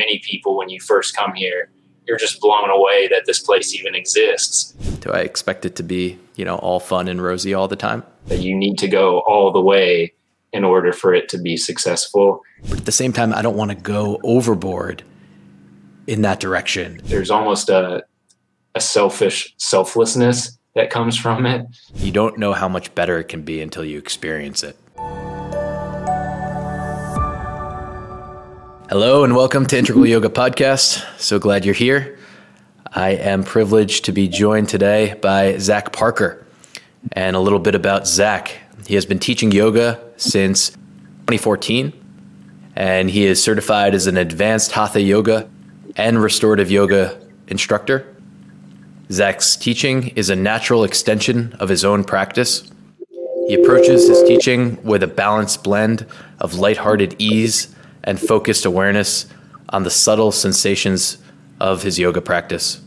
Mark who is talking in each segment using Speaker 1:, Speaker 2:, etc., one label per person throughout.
Speaker 1: many people when you first come here, you're just blown away that this place even exists.
Speaker 2: Do I expect it to be, you know, all fun and rosy all the time?
Speaker 1: That you need to go all the way in order for it to be successful.
Speaker 2: But at the same time, I don't want to go overboard in that direction.
Speaker 1: There's almost a, a selfish selflessness that comes from it.
Speaker 2: You don't know how much better it can be until you experience it. Hello and welcome to Integral Yoga Podcast. So glad you're here. I am privileged to be joined today by Zach Parker. And a little bit about Zach. He has been teaching yoga since 2014, and he is certified as an advanced Hatha yoga and restorative yoga instructor. Zach's teaching is a natural extension of his own practice. He approaches his teaching with a balanced blend of lighthearted ease and focused awareness on the subtle sensations of his yoga practice.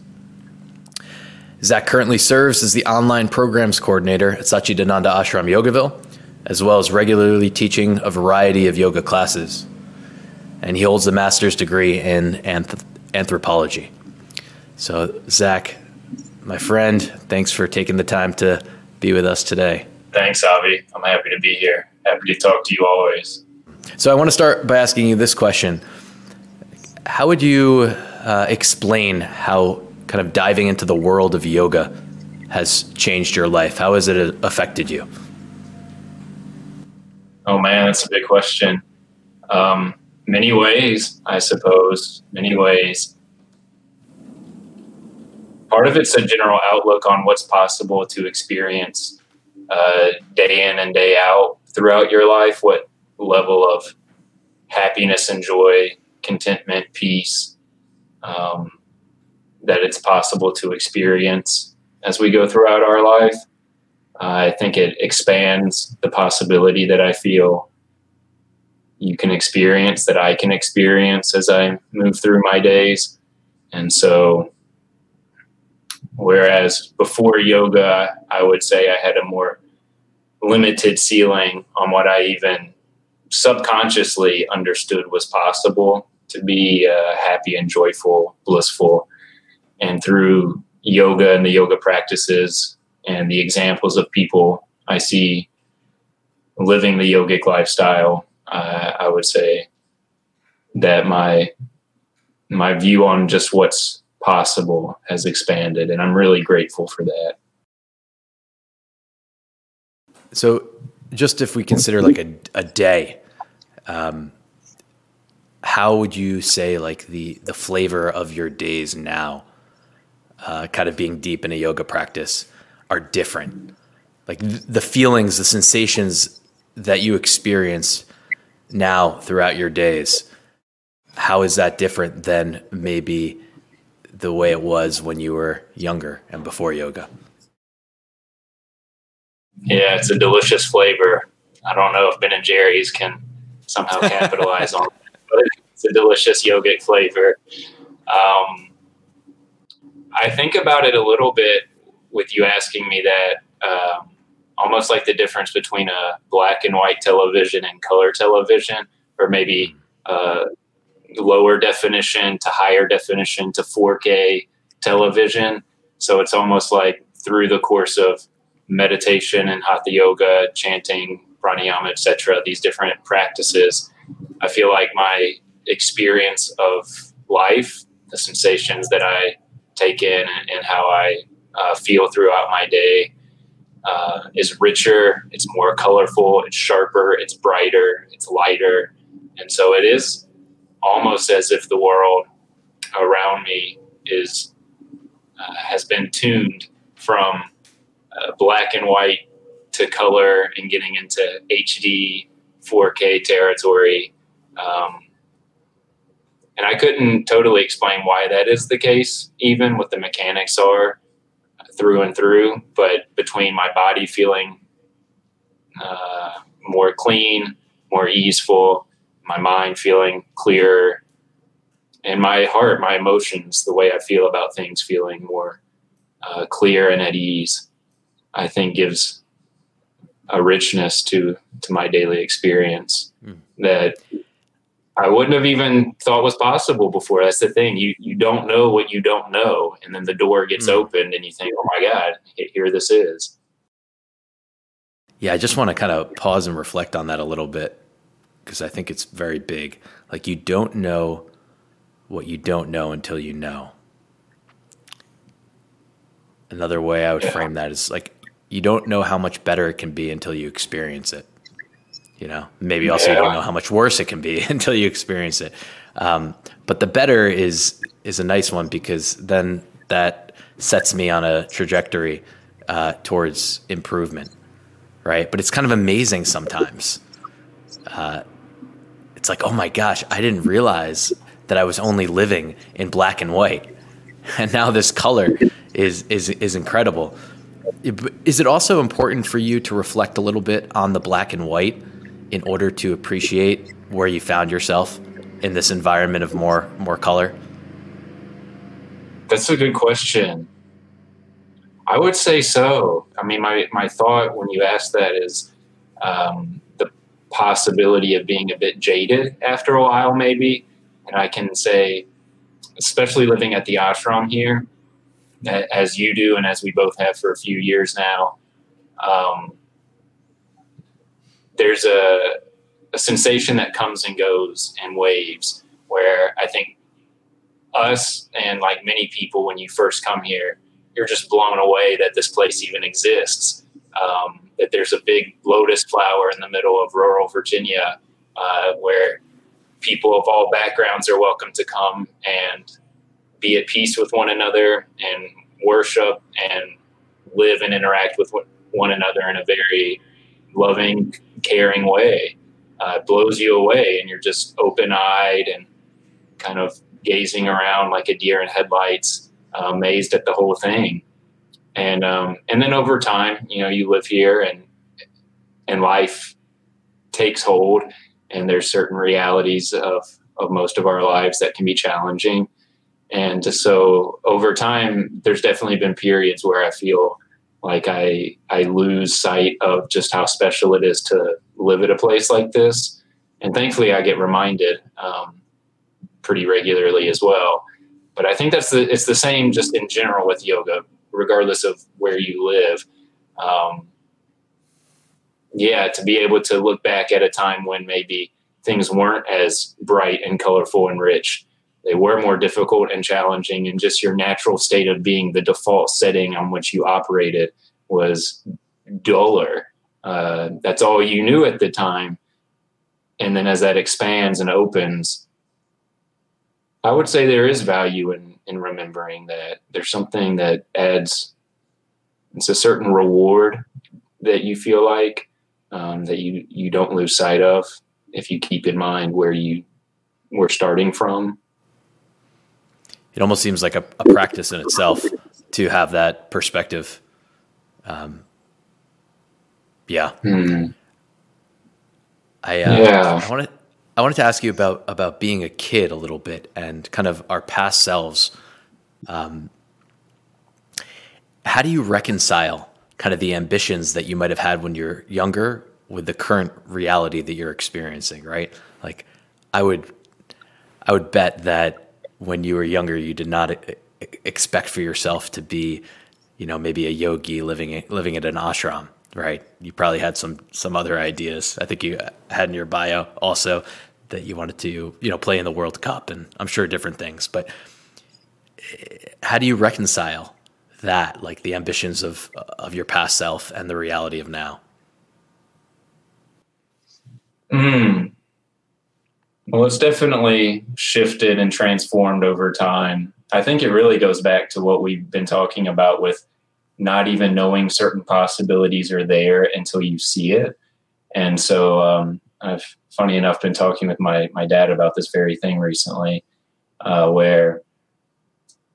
Speaker 2: Zach currently serves as the online programs coordinator at Satchidananda Ashram Yogaville, as well as regularly teaching a variety of yoga classes. And he holds a master's degree in anth- anthropology. So, Zach, my friend, thanks for taking the time to be with us today.
Speaker 1: Thanks, Avi. I'm happy to be here. Happy to talk to you always.
Speaker 2: So I want to start by asking you this question: How would you uh, explain how kind of diving into the world of yoga has changed your life? How has it affected you?
Speaker 1: Oh man, that's a big question. Um, many ways, I suppose. Many ways. Part of it's a general outlook on what's possible to experience uh, day in and day out throughout your life. What level of happiness and joy, contentment, peace um, that it's possible to experience as we go throughout our life. Uh, I think it expands the possibility that I feel you can experience, that I can experience as I move through my days. And so, whereas before yoga, I would say I had a more limited ceiling on what I even subconsciously understood was possible to be uh, happy and joyful, blissful. And through yoga and the yoga practices and the examples of people I see living the yogic lifestyle, uh, I would say that my my view on just what's possible has expanded, and I'm really grateful for that.
Speaker 2: So, just if we consider like a, a day um, how would you say like the the flavor of your days now, uh, kind of being deep in a yoga practice, are different? Like th- the feelings, the sensations that you experience now throughout your days. How is that different than maybe the way it was when you were younger and before yoga?
Speaker 1: Yeah, it's a delicious flavor. I don't know if Ben and Jerry's can somehow capitalize on. But it's a delicious yogurt flavor. Um, I think about it a little bit with you asking me that, um, almost like the difference between a black and white television and color television, or maybe uh, lower definition to higher definition to 4K television. So it's almost like through the course of meditation and hatha yoga, chanting, pranayama, etc., these different practices, I feel like my experience of life, the sensations that I take in, and, how I uh, feel throughout my day uh, is richer. It's more colorful. It's sharper. It's brighter. It's lighter, and so it is almost as if the world around me is uh, has been tuned from uh, black and white to color and getting into HD 4K territory. Um, and I couldn't totally explain why that is the case, even what the mechanics are through and through. But between my body feeling uh, more clean, more easeful, my mind feeling clearer, and my heart, my emotions, the way I feel about things feeling more uh, clear and at ease, I think gives a richness to to my daily experience mm. that I wouldn't have even thought was possible before. That's the thing. You you don't know what you don't know, and then the door gets mm. opened, and you think, "Oh my God, here this is."
Speaker 2: Yeah, I just want to kind of pause and reflect on that a little bit because I think it's very big. Like you don't know what you don't know until you know. Another way I would yeah. frame that is like you don't know how much better it can be until you experience it. You know, maybe also yeah. you don't know how much worse it can be until you experience it. Um, but the better is is a nice one because then that sets me on a trajectory uh, towards improvement, right? But it's kind of amazing sometimes. Uh, it's like, oh my gosh, I didn't realize that I was only living in black and white, and now this color is is is incredible. Is it also important for you to reflect a little bit on the black and white in order to appreciate where you found yourself in this environment of more more color?
Speaker 1: That's a good question. I would say so. I mean, my, my thought when you ask that is um, the possibility of being a bit jaded after a while, maybe. And I can say, especially living at the ashram here, as you do, and as we both have for a few years now, um, there's a, a sensation that comes and goes in waves where I think us and like many people, when you first come here, you're just blown away that this place even exists. Um, that there's a big lotus flower in the middle of rural Virginia uh, where people of all backgrounds are welcome to come and be at peace with one another and worship and live and interact with one another in a very loving, caring way. Uh, blows you away, and you're just open eyed and kind of gazing around like a deer in headlights, uh, amazed at the whole thing. And um, and then over time, you know, you live here, and and life takes hold, and there's certain realities of of most of our lives that can be challenging. And so over time, there's definitely been periods where I feel like I I lose sight of just how special it is to live at a place like this, and thankfully I get reminded um, pretty regularly as well. But I think that's the it's the same just in general with yoga, regardless of where you live. Um, yeah, to be able to look back at a time when maybe things weren't as bright and colorful and rich they were more difficult and challenging, and just your natural state of being, the default setting on which you operated, was duller. Uh, that's all you knew at the time. And then as that expands and opens, I would say there is value in, in remembering that there's something that adds, it's a certain reward that you feel like um, that you, you don't lose sight of if you keep in mind where you were starting from
Speaker 2: it almost seems like a, a practice in itself to have that perspective. Um, yeah.
Speaker 1: Hmm.
Speaker 2: I, uh, yeah. I wanted, I wanted to ask you about, about being a kid a little bit and kind of our past selves. Um, how do you reconcile kind of the ambitions that you might have had when you're younger with the current reality that you're experiencing, right? Like I would, I would bet that when you were younger, you did not expect for yourself to be, you know, maybe a yogi living living at an ashram, right? You probably had some some other ideas. I think you had in your bio also that you wanted to, you know, play in the World Cup, and I'm sure different things. But eh, how do you reconcile that, like the ambitions of of your past self and the reality of now?
Speaker 1: Hmm. Well, it's definitely shifted and transformed over time. I think it really goes back to what we've been talking about with not even knowing certain possibilities are there until you see it. And so um, I've, funny enough, been talking with my, my dad about this very thing recently, uh, where,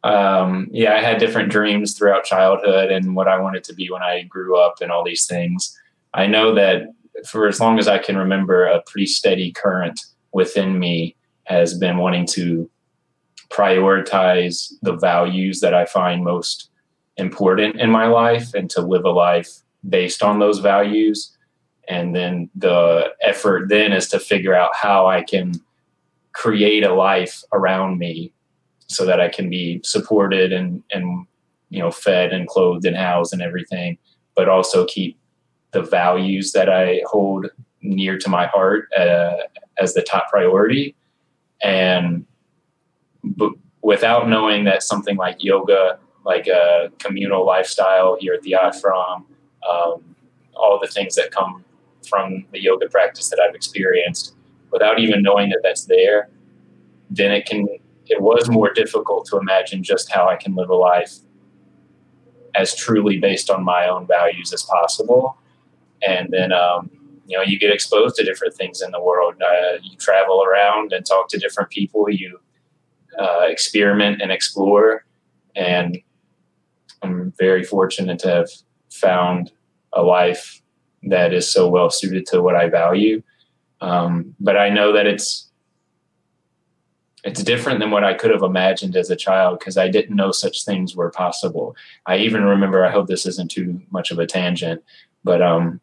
Speaker 1: um, yeah, I had different dreams throughout childhood and what I wanted to be when I grew up and all these things. I know that for as long as I can remember, a pretty steady current within me has been wanting to prioritize the values that I find most important in my life and to live a life based on those values. And then the effort then is to figure out how I can create a life around me so that I can be supported and and you know fed and clothed and housed and everything, but also keep the values that I hold near to my heart uh, as the top priority. And but without knowing that something like yoga, like a communal lifestyle here at the ashram, um, all the things that come from the yoga practice that I've experienced, without even knowing that that's there, then it can it was more difficult to imagine just how I can live a life as truly based on my own values as possible. And then, um, you know, you get exposed to different things in the world. Uh, you travel around and talk to different people. You uh, experiment and explore. And I'm very fortunate to have found a life that is so well suited to what I value. Um, but I know that it's it's different than what I could have imagined as a child because I didn't know such things were possible. I even remember, I hope this isn't too much of a tangent, but um,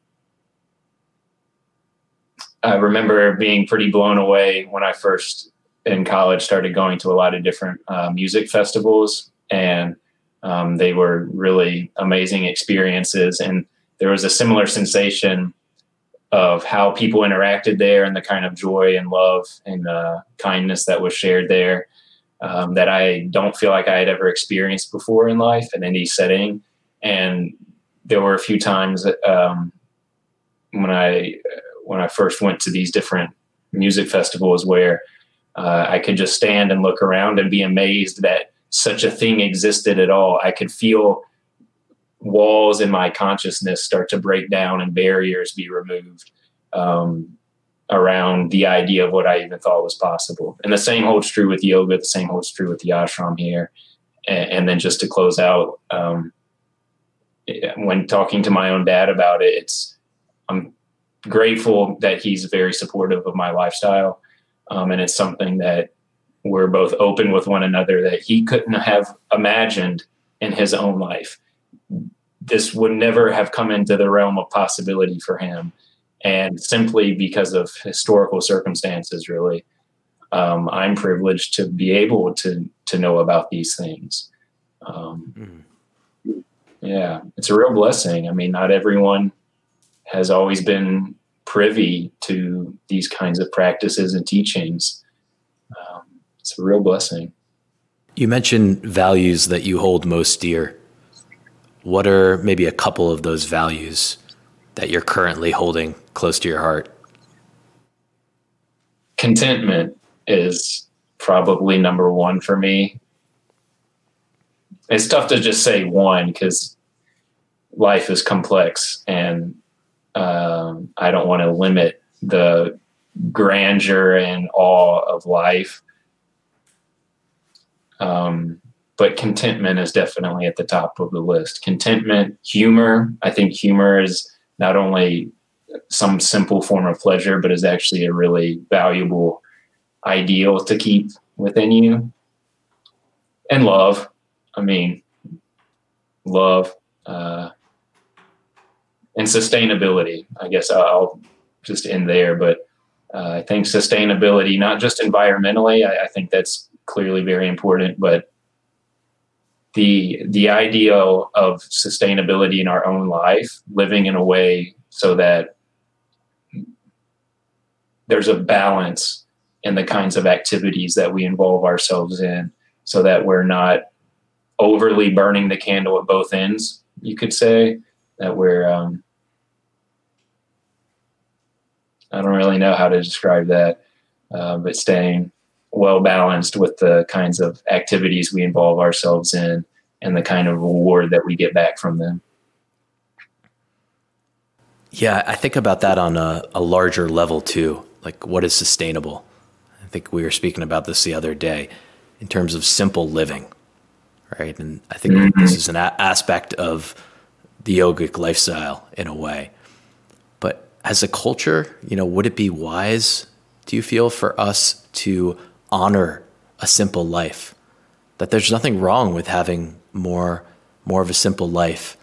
Speaker 1: I remember being pretty blown away when I first in college started going to a lot of different uh, music festivals, and um, they were really amazing experiences. And there was a similar sensation of how people interacted there and the kind of joy and love and uh, kindness that was shared there um, that I don't feel like I had ever experienced before in life in any setting. And there were a few times um, when I when I first went to these different music festivals where uh, I could just stand and look around and be amazed that such a thing existed at all. I could feel walls in my consciousness start to break down and barriers be removed um, around the idea of what I even thought was possible. And the same holds true with yoga. The same holds true with the ashram here. And, and then just to close out, um, when talking to my own dad about it, it's I'm grateful that he's very supportive of my lifestyle, um, and it's something that we're both open with one another that he couldn't have imagined in his own life this would never have come into the realm of possibility for him. And simply because of historical circumstances, really, um, I'm privileged to be able to to know about these things. Um, mm. Yeah, it's a real blessing. I mean, not everyone has always been privy to these kinds of practices and teachings. Um, it's a real blessing.
Speaker 2: You mentioned values that you hold most dear what are maybe a couple of those values that you're currently holding close to your heart?
Speaker 1: Contentment is probably number one for me. It's tough to just say one because life is complex and um, I don't want to limit the grandeur and awe of life. Um, but contentment is definitely at the top of the list. Contentment, humor. I think humor is not only some simple form of pleasure, but is actually a really valuable ideal to keep within you. And love. I mean, love uh, and sustainability. I guess I'll just end there, but uh, I think sustainability, not just environmentally, I, I think that's clearly very important, but the the ideal of sustainability in our own life, living in a way so that there's a balance in the kinds of activities that we involve ourselves in, so that we're not overly burning the candle at both ends. You could say that we're. Um, I don't really know how to describe that, uh, but staying well balanced with the kinds of activities we involve ourselves in and the kind of reward that we get back from them.
Speaker 2: Yeah, I think about that on a, a larger level too. Like, what is sustainable? I think we were speaking about this the other day in terms of simple living, right? And I think mm-hmm. this is an a- aspect of the yogic lifestyle in a way. As a culture, you know, would it be wise, do you feel, for us to honor a simple life. That there's nothing wrong with having more more of a simple life,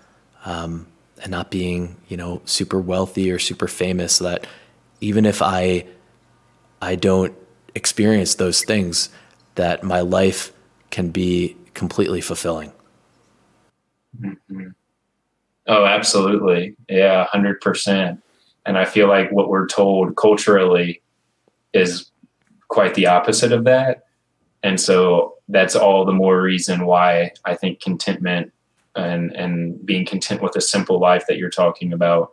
Speaker 2: um, and not being you know super wealthy or super famous. That even if I I don't experience those things that my life can be completely fulfilling.
Speaker 1: Mm-hmm. Oh, absolutely. Yeah, 100%. And I feel like what we're told culturally is quite the opposite of that. And so that's all the more reason why I think contentment and and being content with a simple life that you're talking about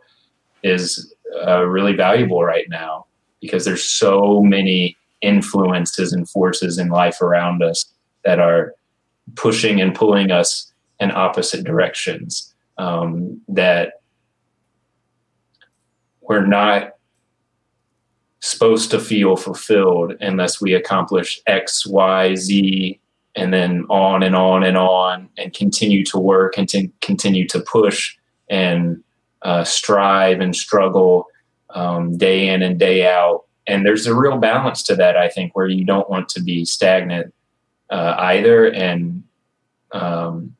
Speaker 1: is uh, really valuable right now because there's so many influences and forces in life around us that are pushing and pulling us in opposite directions um, that we're not supposed to feel fulfilled unless we accomplish X, Y, Z, and then on and on and on, and continue to work and to continue to push and uh, strive and struggle um, day in and day out. And there's a real balance to that, I think, where you don't want to be stagnant uh, either, and um,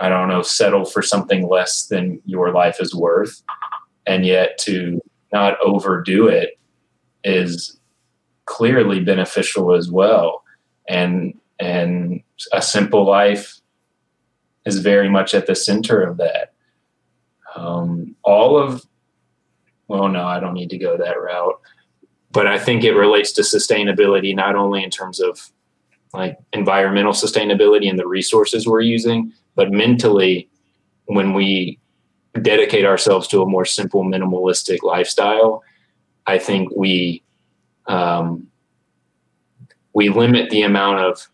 Speaker 1: I don't know, settle for something less than your life is worth, and yet to not overdo it is clearly beneficial as well. And and a simple life is very much at the center of that. Um, all of well, no, I don't need to go that route. But I think it relates to sustainability, not only in terms of like environmental sustainability and the resources we're using, but mentally, when we dedicate ourselves to a more simple, minimalistic lifestyle, I think we um, we limit the amount of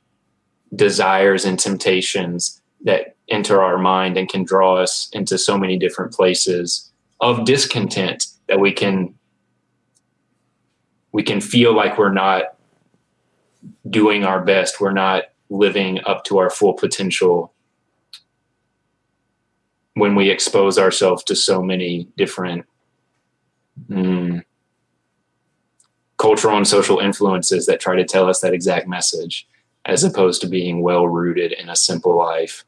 Speaker 1: desires and temptations that enter our mind and can draw us into so many different places of discontent that we can we can feel like we're not doing our best. We're not living up to our full potential when we expose ourselves to so many different mm, cultural and social influences that try to tell us that exact message as opposed to being well rooted in a simple life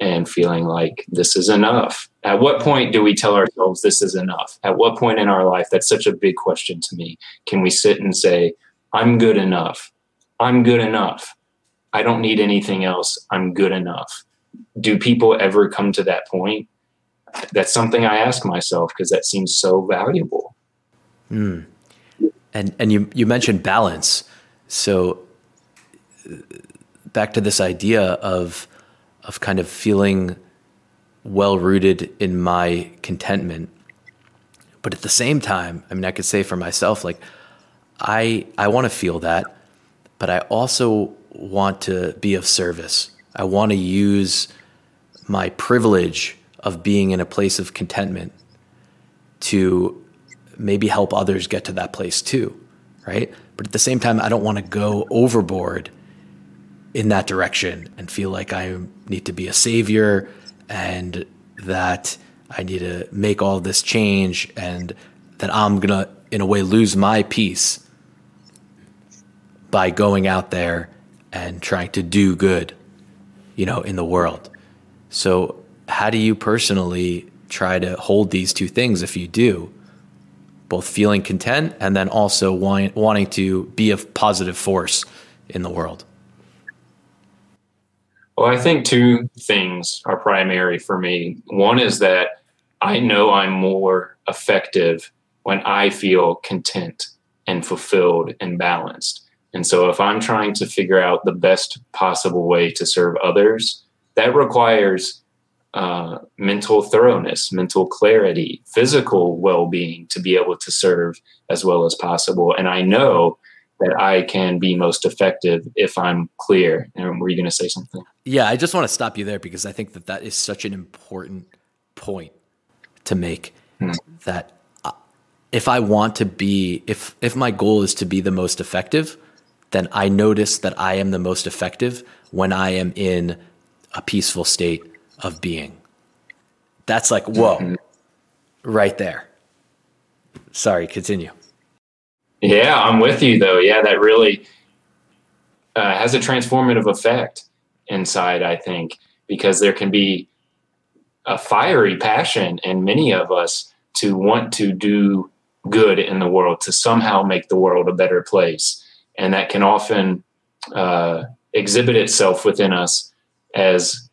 Speaker 1: and feeling like this is enough. At what point do we tell ourselves this is enough? At what point in our life? That's such a big question to me. Can we sit and say, I'm good enough? I'm good enough. I don't need anything else. I'm good enough do people ever come to that point? That's something I ask myself because that seems so valuable.
Speaker 2: Mm. And and you you mentioned balance. So back to this idea of of kind of feeling well rooted in my contentment. But at the same time, I mean I could say for myself like I I want to feel that, but I also want to be of service. I want to use my privilege of being in a place of contentment to maybe help others get to that place too, right? But at the same time, I don't want to go overboard in that direction and feel like I need to be a savior and that I need to make all this change and that I'm going to, in a way, lose my peace by going out there and trying to do good you know, in the world. So, how do you personally try to hold these two things if you do? Both feeling content and then also want, wanting to be a positive force in the world.
Speaker 1: Well, I think two things are primary for me. One is that I know I'm more effective when I feel content and fulfilled and balanced. And so, if I'm trying to figure out the best possible way to serve others, that requires uh, mental thoroughness, mental clarity, physical well being to be able to serve as well as possible. And I know that I can be most effective if I'm clear. And were you going to say something?
Speaker 2: Yeah, I just want to stop you there because I think that that is such an important point to make. Hmm. That uh, if I want to be, if if my goal is to be the most effective, then I notice that I am the most effective when I am in a peaceful state of being. That's like, whoa, mm-hmm. right there. Sorry, continue.
Speaker 1: Yeah, I'm with you though. Yeah, that really uh, has a transformative effect inside, I think, because there can be a fiery passion in many of us to want to do good in the world to somehow make the world a better place and that can often uh, exhibit itself within us as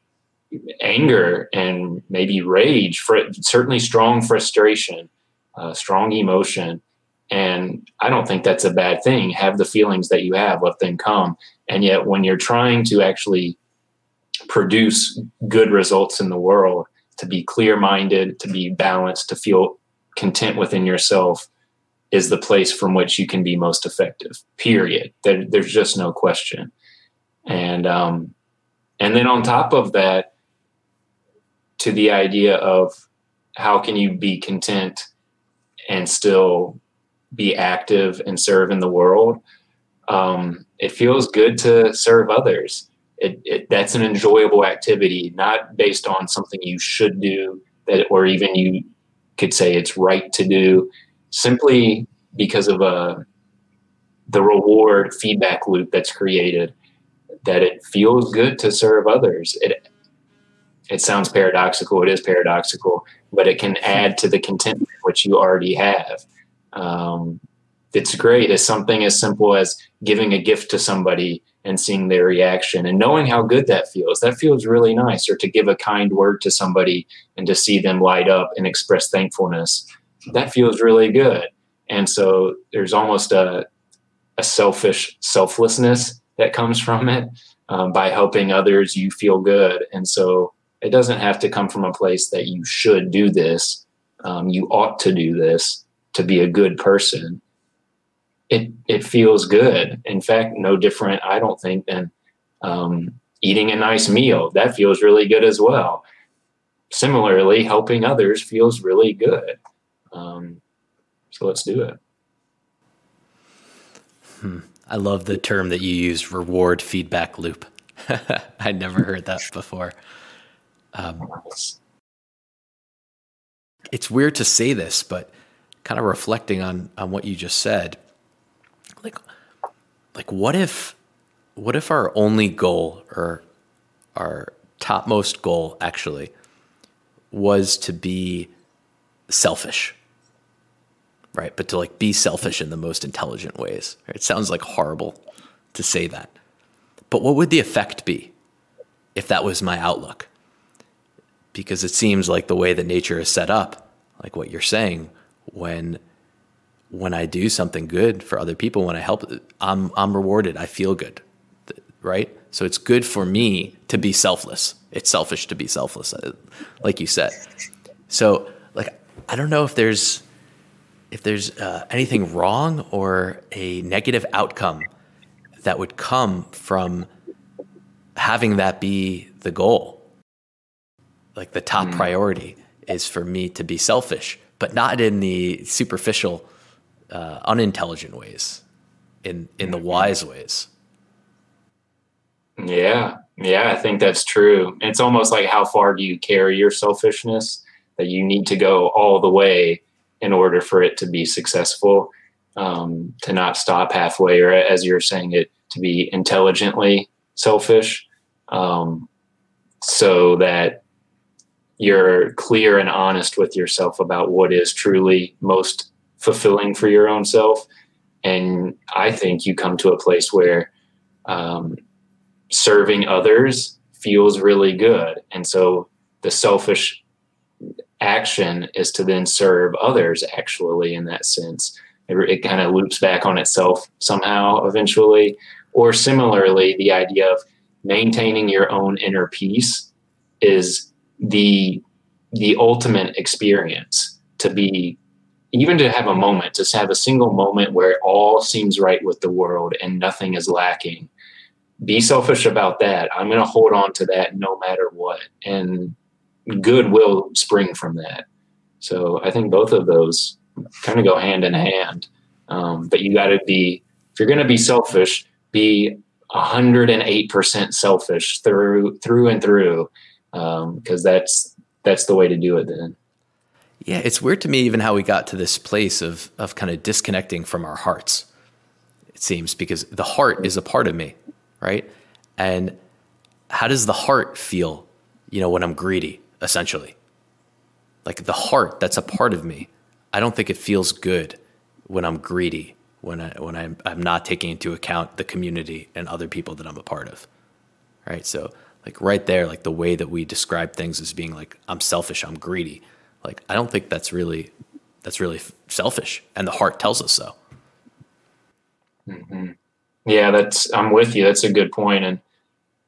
Speaker 1: anger and maybe rage fr- certainly strong frustration uh, strong emotion. And i don't think that's a bad thing. Have the feelings that you have let them come. And yet when you're trying to actually produce good results in the world to be clear minded to be balanced to feel content within yourself is the place from which you can be most effective. Period. There, there's just no question. And um, and then on top of that, to the idea of how can you be content and still be active and serve in the world. Um, it feels good to serve others. It, it, that's an enjoyable activity, not based on something you should do that, or even you could say it's right to do simply because of a uh, the reward feedback loop that's created that it feels good to serve others. It it sounds paradoxical it is paradoxical but it can add to the contentment which you already have. Um, it's great it's something as simple as giving a gift to somebody and seeing their reaction and knowing how good that feels. That feels really nice. Or to give a kind word to somebody and to see them light up and express thankfulness that feels really good and so there's almost a, a selfish selflessness that comes from it um, by helping others you feel good and so it doesn't have to come from a place that you should do this um, you ought to do this to be a good person it it feels good. In fact, no different, I don't think, than um, eating a nice meal. That feels really good as well. Similarly, helping others feels really good. Um, so let's do it.
Speaker 2: Hmm. I love the term that you use, reward feedback loop. I'd never heard that before. Um, it's weird to say this, but kind of reflecting on on what you just said, like like what if what if our only goal or our topmost goal actually was to be selfish right but to like be selfish in the most intelligent ways right? it sounds like horrible to say that but what would the effect be if that was my outlook because it seems like the way that nature is set up like what you're saying when when I do something good for other people, when I help, I'm I'm rewarded. I feel good, right? So it's good for me to be selfless. It's selfish to be selfless, uh, like you said. So like I don't know if there's if there's uh, anything wrong or a negative outcome that would come from having that be the goal. Like the top mm. priority is for me to be selfish, but not in the superficial uh, unintelligent ways, in in the wise ways.
Speaker 1: Yeah, yeah, I think that's true. It's almost like how far do you carry your selfishness that you need to go all the way in order for it to be successful. Um, to not stop halfway, or as you're saying it, to be intelligently selfish, um, so that you're clear and honest with yourself about what is truly most fulfilling for your own self. And I think you come to a place where um, serving others feels really good. And so the selfish action is to then serve others, actually, in that sense. It, it kind of loops back on itself somehow eventually. Or similarly, the idea of maintaining your own inner peace is the the ultimate experience to be even to have a moment, just have a single moment where all seems right with the world and nothing is lacking. Be selfish about that. I'm going to hold on to that no matter what. And good will spring from that. So I think both of those kind of go hand in hand. Um, but you got to be, if you're going to be selfish, be 108% selfish through through and through because um, that's that's the way to do it then
Speaker 2: yeah, it's weird to me even how we got to this place of of kind of disconnecting from our hearts. It seems because the heart is a part of me, right? And how does the heart feel, you know, when I'm greedy, essentially? Like the heart, that's a part of me. I don't think it feels good when I'm greedy, when I when I'm I'm not taking into account the community and other people that I'm a part of. Right? So like right there, like the way that we describe things as being like I'm selfish, I'm greedy. Like I don't think that's really that's really selfish, and the heart tells us so.
Speaker 1: Mm-hmm. Yeah, that's I'm with you. That's a good point, and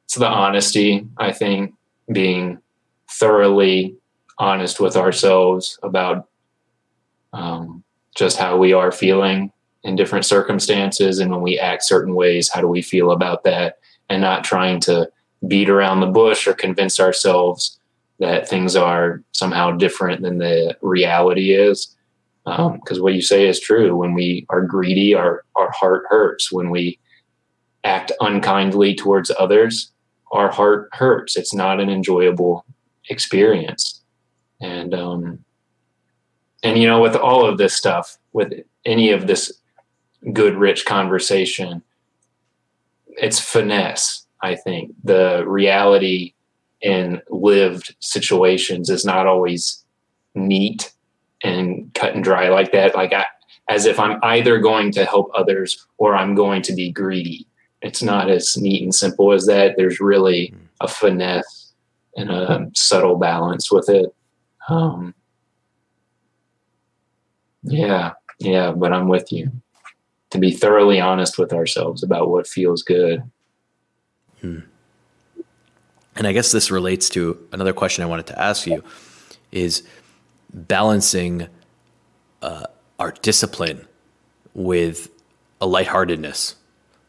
Speaker 1: it's the honesty. I think being thoroughly honest with ourselves about um, just how we are feeling in different circumstances, and when we act certain ways, how do we feel about that, and not trying to beat around the bush or convince ourselves that things are somehow different than the reality is because um, what you say is true. When we are greedy, our our heart hurts. When we act unkindly towards others, our heart hurts. It's not an enjoyable experience. And um, and you know, with all of this stuff, with any of this good, rich conversation, it's finesse. I think the reality in lived situations is not always neat and cut and dry like that. Like I, as if I'm either going to help others or I'm going to be greedy. It's not as neat and simple as that. There's really hmm. a finesse and a subtle balance with it. Um, yeah, yeah, but I'm with you. To be thoroughly honest with ourselves about what feels good.
Speaker 2: Hmm. And I guess this relates to another question I wanted to ask you is balancing uh, our discipline with a lightheartedness.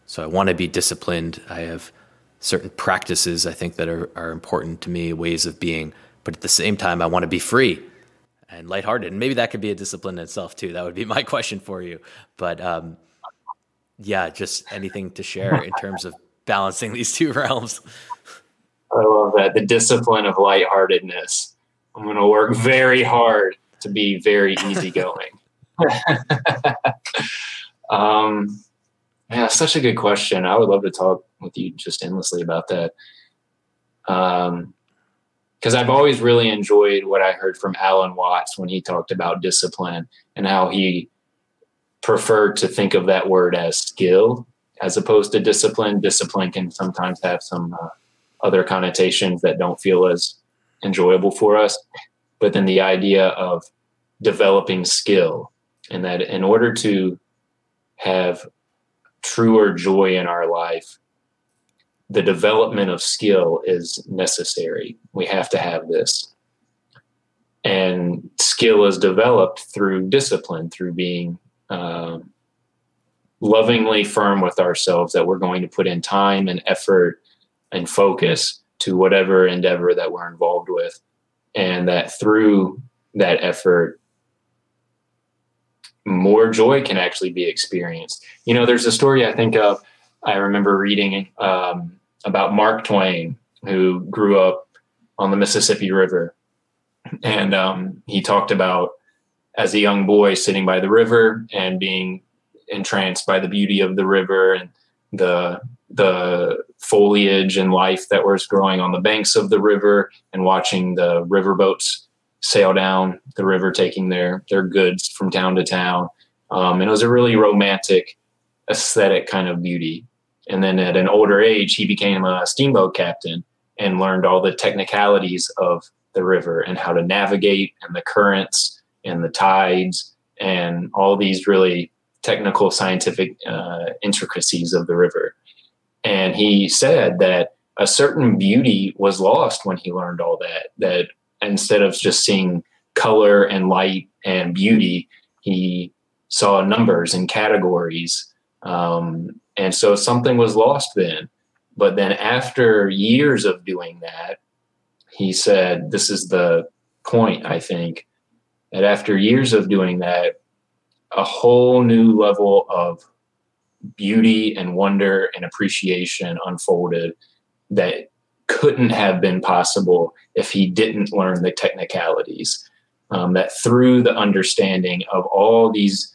Speaker 2: So I want to be disciplined. I have certain practices I think that are, are important to me, ways of being, but at the same time, I want to be free and lighthearted. And maybe that could be a discipline in itself too. That would be my question for you. But um, yeah, just anything to share in terms of balancing these two realms.
Speaker 1: I love that. The discipline of lightheartedness. I'm going to work very hard to be very easygoing. um, yeah, such a good question. I would love to talk with you just endlessly about that. Um, because I've always really enjoyed what I heard from Alan Watts when he talked about discipline and how he preferred to think of that word as skill as opposed to discipline. Discipline can sometimes have some uh, other connotations that don't feel as enjoyable for us. But then the idea of developing skill, and that in order to have truer joy in our life, the development of skill is necessary. We have to have this. And skill is developed through discipline, through being um, lovingly firm with ourselves that we're going to put in time and effort and focus to whatever endeavor that we're involved with. And that through that effort, more joy can actually be experienced. You know, there's a story I think of, I remember reading um, about Mark Twain, who grew up on the Mississippi River. And um, he talked about as a young boy sitting by the river and being entranced by the beauty of the river and the the foliage and life that was growing on the banks of the river and watching the riverboats sail down the river taking their their goods from town to town. Um, and it was a really romantic aesthetic kind of beauty. And then at an older age he became a steamboat captain and learned all the technicalities of the river and how to navigate and the currents and the tides and all these really technical scientific uh, intricacies of the river. And he said that a certain beauty was lost when he learned all that, that instead of just seeing color and light and beauty, he saw numbers and categories. Um, and so something was lost then. But then after years of doing that, he said, This is the point, I think, that after years of doing that, a whole new level of beauty and wonder and appreciation unfolded that couldn't have been possible if he didn't learn the technicalities. Um, that through the understanding of all these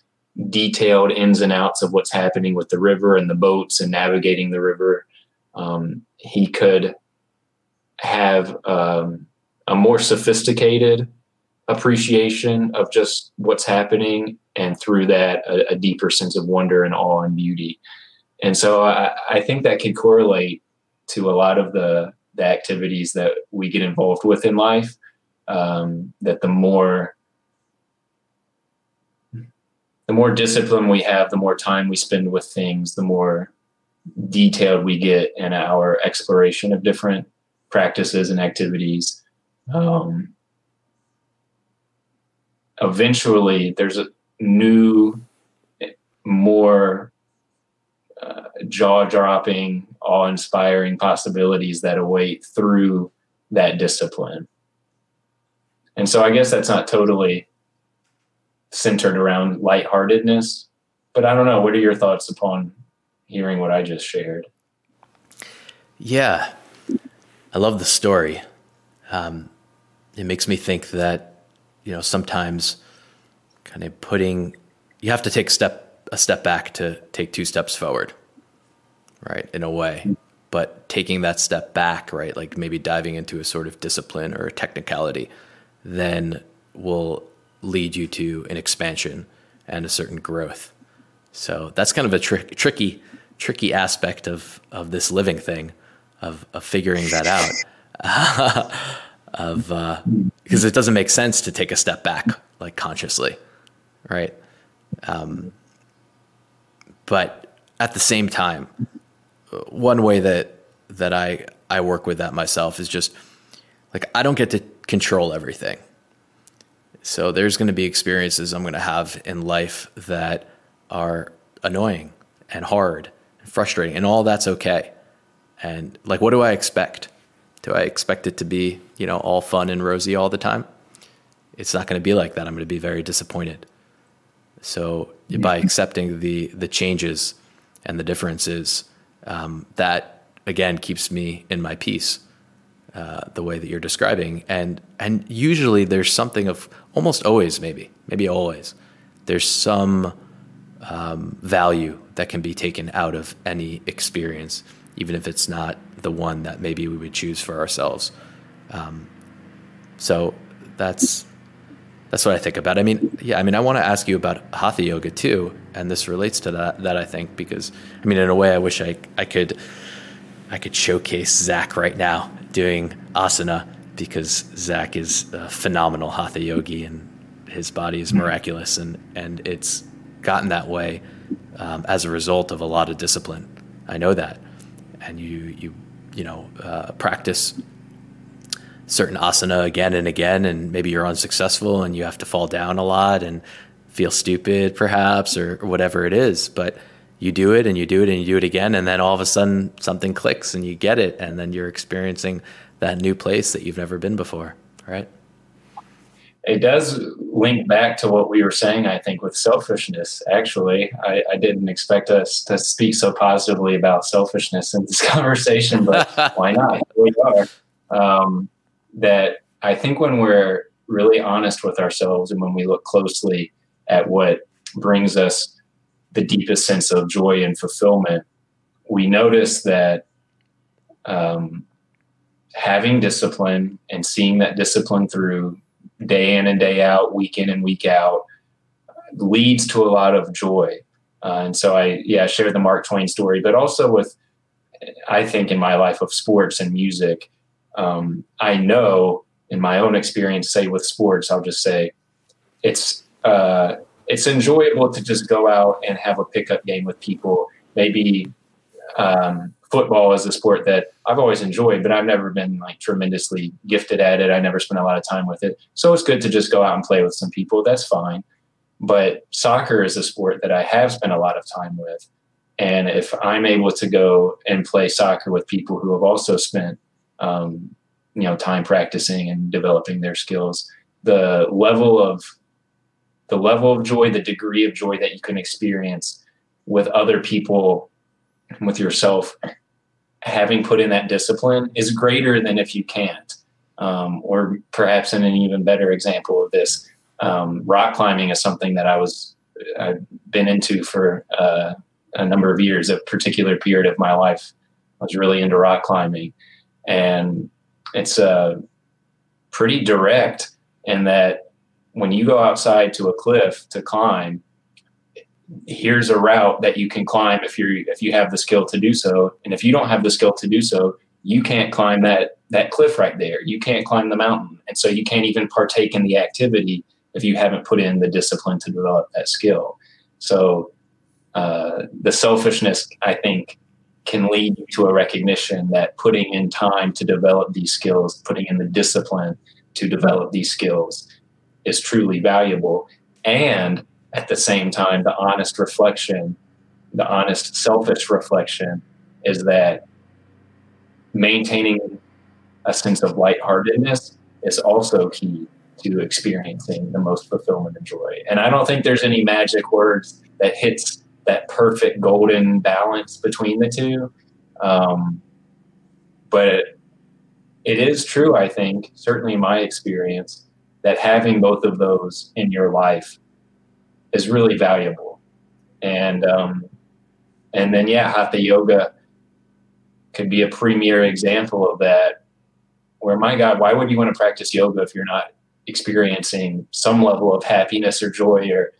Speaker 1: detailed ins and outs of what's happening with the river and the boats and navigating the river, um, he could have um, a more sophisticated appreciation of just what's happening, and through that, a, a deeper sense of wonder and awe and beauty. And so I, I think that could correlate to a lot of the the activities that we get involved with in life. Um, that the more the more discipline we have, the more time we spend with things, the more detailed we get in our exploration of different practices and activities. Um, eventually, there's a new, more jaw dropping, awe inspiring possibilities that await through that discipline. And so I guess that's not totally centered around lightheartedness, but I don't know. What are your thoughts upon hearing what I just shared?
Speaker 2: Yeah, I love the story. Um, it makes me think that you know sometimes kind of putting you have to take step a step back to take two steps forward, right? In a way, but taking that step back, right, like maybe diving into a sort of discipline or a technicality, then will lead you to an expansion and a certain growth. So that's kind of a trick, tricky, tricky aspect of of this living thing, of of figuring that out. of because uh, it doesn't make sense to take a step back like consciously, right? Um, but at the same time, one way that that I I work with that myself is just like I don't get to control everything. So there's going to be experiences I'm going to have in life that are annoying and hard and frustrating, and all that's okay. And like, what do I expect? Do I expect it to be, you know, all fun and rosy all the time? It's not going to be like that. I'm going to be very disappointed. So by accepting the the changes and the differences, um, that again keeps me in my peace. Uh, the way that you're describing, and and usually there's something of almost always maybe maybe always there's some um, value that can be taken out of any experience, even if it's not the one that maybe we would choose for ourselves. Um, so that's that's what I think about. I mean, yeah, I mean, I want to ask you about hatha yoga too, and this relates to that. That I think because I mean, in a way, I wish I I could I could showcase Zach right now doing asana because Zach is a phenomenal hatha yogi and his body is miraculous, and and it's gotten that way um, as a result of a lot of discipline. I know that, and you you you know uh, practice certain asana again and again, and maybe you're unsuccessful and you have to fall down a lot and feel stupid perhaps or, or whatever it is, but you do it and you do it and you do it again and then all of a sudden something clicks and you get it and then you're experiencing that new place that you've never been before right
Speaker 1: it does link back to what we were saying, I think, with selfishness. Actually, I, I, didn't expect us to speak so positively about selfishness in this conversation, but why not? We are. Um, that I think when we're really honest with ourselves and when we look closely at what brings us the deepest sense of joy and fulfillment, we notice that um, having discipline and seeing that discipline through day in and day out, week in and week out, leads to a lot of joy. Uh, and so I, yeah, share the Mark Twain story, but also with, I think in my life of sports and music, um, I know in my own experience, say with sports, I'll just say it's, uh, it's enjoyable to just go out and have a pickup game with people. Maybe um, football is a sport that I've always enjoyed, but I've never been like tremendously gifted at it. I never spent a lot of time with it. So it's good to just go out and play with some people. That's fine. But soccer is a sport that I have spent a lot of time with. And if I'm able to go and play soccer with people who have also spent, um, you know, time practicing and developing their skills, the level of the level of joy, the degree of joy that you can experience with other people, with yourself, having put in that discipline is greater than if you can't. Um, or perhaps in an even better example of this, um, rock climbing is something that I was I've been into for uh, a number of years. A particular period of my life, I was really into rock climbing, and it's uh, pretty direct in that when you go outside to a cliff to climb, here's a route that you can climb if you if you have the skill to do so. And if you don't have the skill to do so, you can't climb that that cliff right there. You can't climb the mountain, and so you can't even partake in the activity if you haven't put in the discipline to develop that skill. So uh, the selfishness, I think, can lead you to a recognition that putting in time to develop these skills, putting in the discipline to develop these skills is truly valuable. And at the same time, the honest reflection, the honest selfish reflection is that maintaining a sense of lightheartedness is also key to experiencing the most fulfillment and joy. And I don't think there's any magic words that hits that perfect golden balance between the two. Um, but it, is true, I think, certainly my experience, that having both of those in your life is really valuable. And um, and then yeah, hatha yoga could be a premier example of that. Where my God, why would you want to practice yoga if you're not experiencing some level of happiness or joy or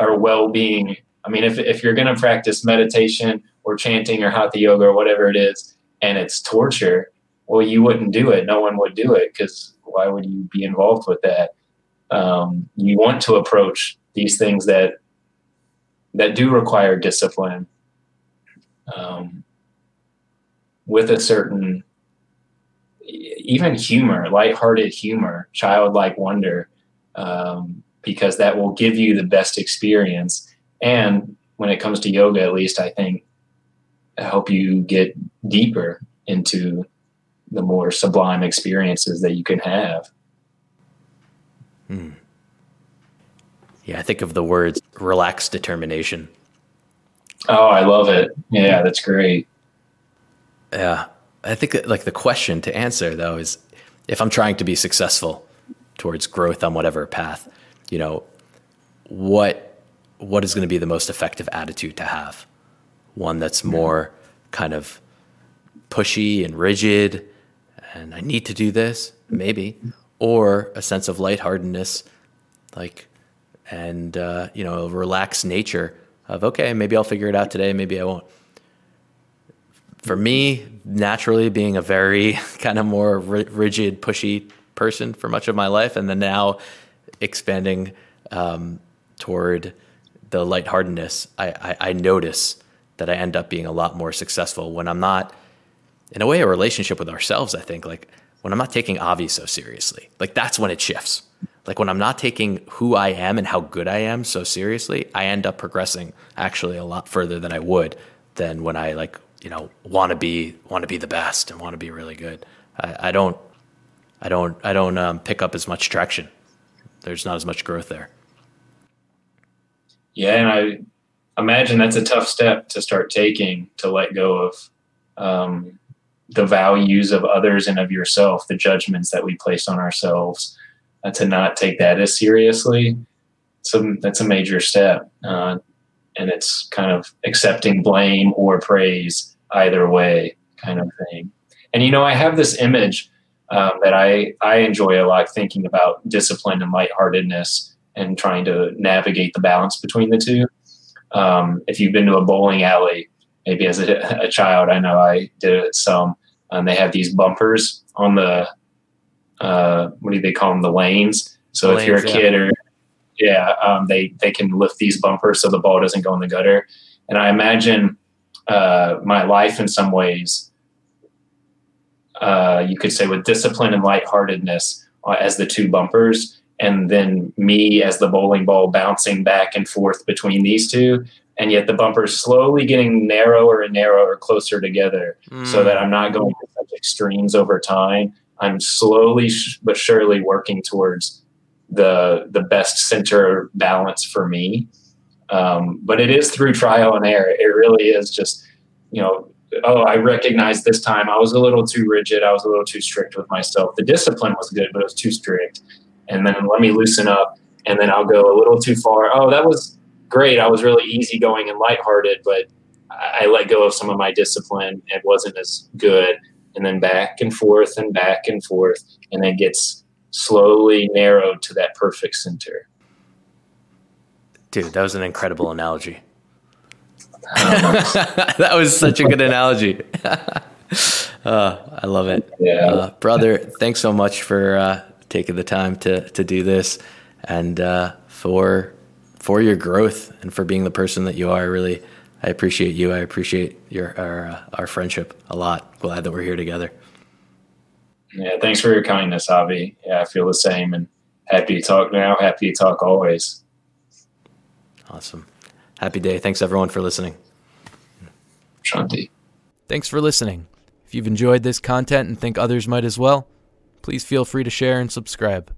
Speaker 1: or well being I mean, if, if you're going to practice meditation or chanting or hatha yoga or whatever it is, and it's torture, well, you wouldn't do it. No one would do it because why would you be involved with that? Um, you want to approach these things that that do require discipline um, with a certain even humor, lighthearted humor, childlike wonder, um, because that will give you the best experience and when it comes to yoga, at least I think help you get deeper into the more sublime experiences that you can have.
Speaker 2: Hmm. Yeah, I think of the words relaxed determination.
Speaker 1: Oh, I love it. Yeah, that's great.
Speaker 2: Yeah. I think that, like the question to answer though is if I'm trying to be successful towards growth on whatever path, you know, what what is going to be the most effective attitude to have? One that's more kind of pushy and rigid, and I need to do this, maybe, or a sense of lightheartedness, like, and uh, you know, a relaxed nature of okay, maybe I'll figure it out today, maybe I won't. For me, naturally being a very kind of more rigid, pushy person for much of my life, and then now expanding um, toward the lightheartedness, I, I, I notice that I end up being a lot more successful when I'm not, in a way, a relationship with ourselves. I think like when I'm not taking Avi so seriously, like that's when it shifts. Like when I'm not taking who I am and how good I am so seriously, I end up progressing actually a lot further than I would than when I like you know want to be want to be the best and want to be really good. I, I don't I don't I don't um, pick up as much traction. There's not as much growth there.
Speaker 1: Yeah, and I imagine that's a tough step to start taking to let go of um, the values of others and of yourself, the judgments that we place on ourselves, uh, to not take that as seriously. So that's a major step, uh, and it's kind of accepting blame or praise either way, kind of thing. And you know, I have this image um, that I I enjoy a lot, thinking about discipline and lightheartedness and trying to navigate the balance between the two. Um, if you've been to a bowling alley, maybe as a, a child, I know I did it some. and they have these bumpers on the uh, what do they call them? The lanes. So lanes, if you're a kid yeah. or yeah, um, they they can lift these bumpers so the ball doesn't go in the gutter. And I imagine uh, my life in some ways, uh, you could say, with discipline and lightheartedness uh, as the two bumpers and then me as the bowling ball bouncing back and forth between these two. And yet the bumper's slowly getting narrower and narrower closer together mm. so that i'm not going to such extremes over time. I'm slowly but surely working towards the the best center balance for me. Um, but it is through trial and error. It really is just you know oh i recognize this time i was a little too rigid. I was a little too strict with myself. The discipline was good but it was too strict and then let me loosen up and then I'll go a little too far. Oh, that was great. I was really easygoing and lighthearted, but I let go of some of my discipline. It wasn't as good. And then back and forth and back and forth. And it gets slowly narrowed to that perfect center.
Speaker 2: Dude, that was an incredible analogy. that was such a good analogy. uh, I love it.
Speaker 1: Yeah.
Speaker 2: Uh, brother, thanks so much for uh, taking the time to, to do this and uh, for for your growth and for being the person that you are. I really, I appreciate you. I appreciate your our uh, our friendship a lot. Glad that we're here together.
Speaker 1: Yeah, thanks for your kindness, Avi. Yeah, I feel the same and happy to talk now, happy to talk always.
Speaker 2: Awesome. Happy day. Thanks everyone for listening.
Speaker 1: Shanti.
Speaker 3: Thanks for listening. If you've enjoyed this content and think others might as well, please feel free to share and subscribe.